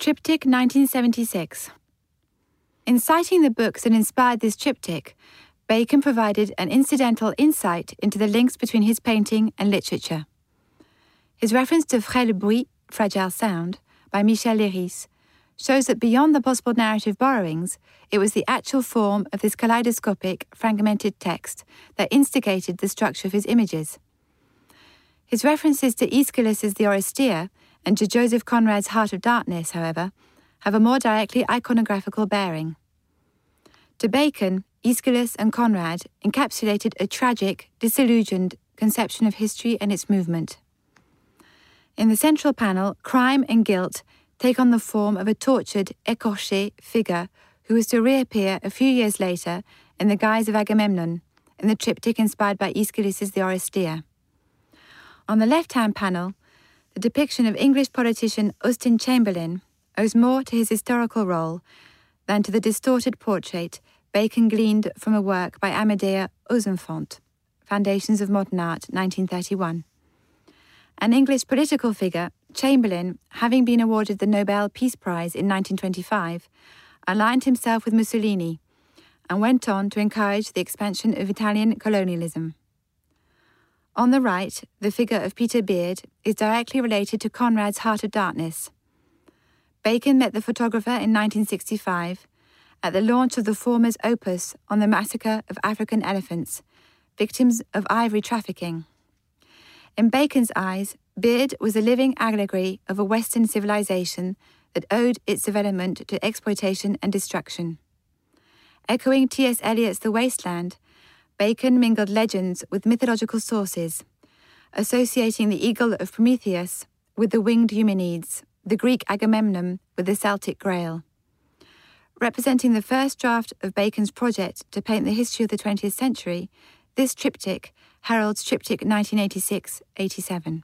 Triptych 1976. In citing the books that inspired this triptych, Bacon provided an incidental insight into the links between his painting and literature. His reference to Frêle Bruit, Fragile Sound, by Michel Leiris, shows that beyond the possible narrative borrowings, it was the actual form of this kaleidoscopic, fragmented text that instigated the structure of his images. His references to Aeschylus's The Oresteia and to Joseph Conrad's Heart of Darkness, however, have a more directly iconographical bearing. To Bacon, Aeschylus and Conrad encapsulated a tragic, disillusioned conception of history and its movement. In the central panel, crime and guilt take on the form of a tortured, écorché figure who was to reappear a few years later in the guise of Agamemnon in the triptych inspired by Aeschylus's The Oresteia. On the left hand panel, the depiction of English politician Austen Chamberlain owes more to his historical role than to the distorted portrait Bacon gleaned from a work by Amédée Ozenfant, Foundations of Modern Art, 1931. An English political figure, Chamberlain, having been awarded the Nobel Peace Prize in 1925, aligned himself with Mussolini and went on to encourage the expansion of Italian colonialism. On the right, the figure of Peter Beard is directly related to Conrad's Heart of Darkness. Bacon met the photographer in 1965 at the launch of the former's opus on the massacre of African elephants, victims of ivory trafficking. In Bacon's eyes, Beard was a living allegory of a Western civilization that owed its development to exploitation and destruction. Echoing T.S. Eliot's The Wasteland, Bacon mingled legends with mythological sources, associating the eagle of Prometheus with the winged Eumenides, the Greek Agamemnon with the Celtic Grail representing the first draft of Bacon's project to paint the history of the 20th century, this triptych heralds Triptych 1986 87.